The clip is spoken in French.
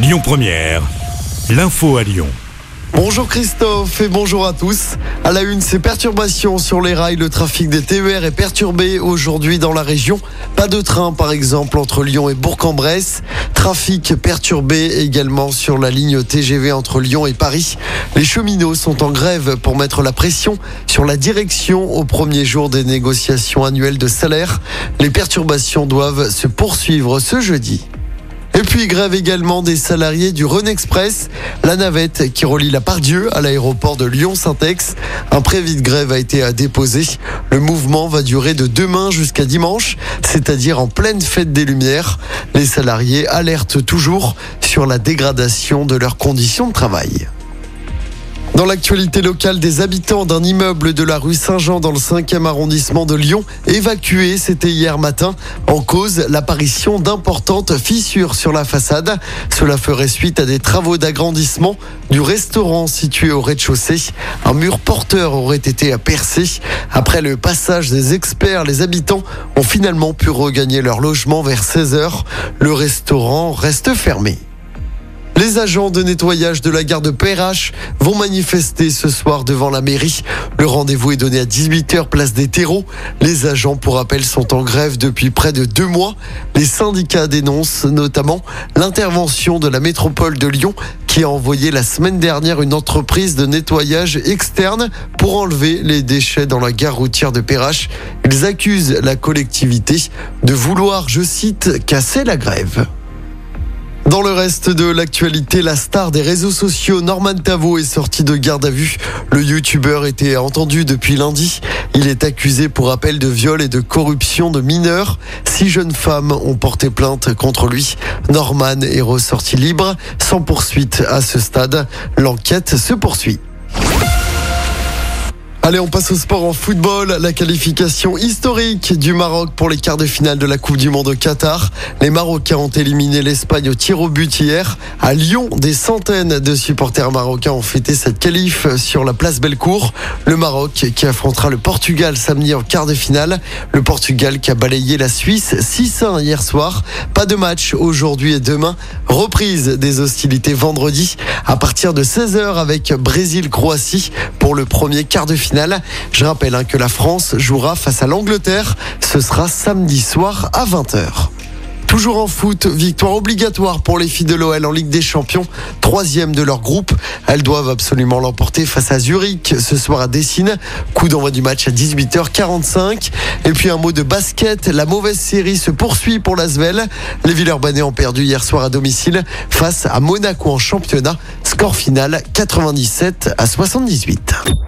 Lyon Première, l'info à Lyon. Bonjour Christophe et bonjour à tous. À la une, ces perturbations sur les rails. Le trafic des TER est perturbé aujourd'hui dans la région. Pas de train, par exemple, entre Lyon et Bourg-en-Bresse. Trafic perturbé également sur la ligne TGV entre Lyon et Paris. Les cheminots sont en grève pour mettre la pression sur la direction au premier jour des négociations annuelles de salaire. Les perturbations doivent se poursuivre ce jeudi. Et puis grève également des salariés du Rhône Express, la navette qui relie la Pardieu à l'aéroport de Lyon-Saint-Ex. Un préavis de grève a été déposé. Le mouvement va durer de demain jusqu'à dimanche, c'est-à-dire en pleine fête des Lumières. Les salariés alertent toujours sur la dégradation de leurs conditions de travail. Dans l'actualité locale, des habitants d'un immeuble de la rue Saint-Jean dans le 5e arrondissement de Lyon évacués, c'était hier matin, en cause l'apparition d'importantes fissures sur la façade. Cela ferait suite à des travaux d'agrandissement du restaurant situé au rez-de-chaussée. Un mur porteur aurait été percé. Après le passage des experts, les habitants ont finalement pu regagner leur logement vers 16 heures. Le restaurant reste fermé. Les agents de nettoyage de la gare de PRH vont manifester ce soir devant la mairie. Le rendez-vous est donné à 18h place des terreaux. Les agents, pour rappel, sont en grève depuis près de deux mois. Les syndicats dénoncent notamment l'intervention de la métropole de Lyon qui a envoyé la semaine dernière une entreprise de nettoyage externe pour enlever les déchets dans la gare routière de Perrache. Ils accusent la collectivité de vouloir, je cite, casser la grève. Dans le reste de l'actualité, la star des réseaux sociaux Norman Tavo est sorti de garde à vue. Le youtubeur était entendu depuis lundi. Il est accusé pour appel de viol et de corruption de mineurs. Six jeunes femmes ont porté plainte contre lui. Norman est ressorti libre, sans poursuite à ce stade. L'enquête se poursuit. Allez, on passe au sport en football. La qualification historique du Maroc pour les quarts de finale de la Coupe du Monde au Qatar. Les Marocains ont éliminé l'Espagne au tir au but hier. À Lyon, des centaines de supporters marocains ont fêté cette qualif sur la place Bellecour. Le Maroc qui affrontera le Portugal samedi en quart de finale. Le Portugal qui a balayé la Suisse 6-1 hier soir. Pas de match aujourd'hui et demain. Reprise des hostilités vendredi à partir de 16h avec Brésil-Croatie pour le premier quart de Je rappelle hein, que la France jouera face à l'Angleterre. Ce sera samedi soir à 20h. Toujours en foot, victoire obligatoire pour les filles de l'OL en Ligue des Champions, troisième de leur groupe. Elles doivent absolument l'emporter face à Zurich ce soir à Dessine. Coup d'envoi du match à 18h45. Et puis un mot de basket, la mauvaise série se poursuit pour l'Asvel. Les Villeurbanais ont perdu hier soir à domicile face à Monaco en championnat. Score final 97 à 78.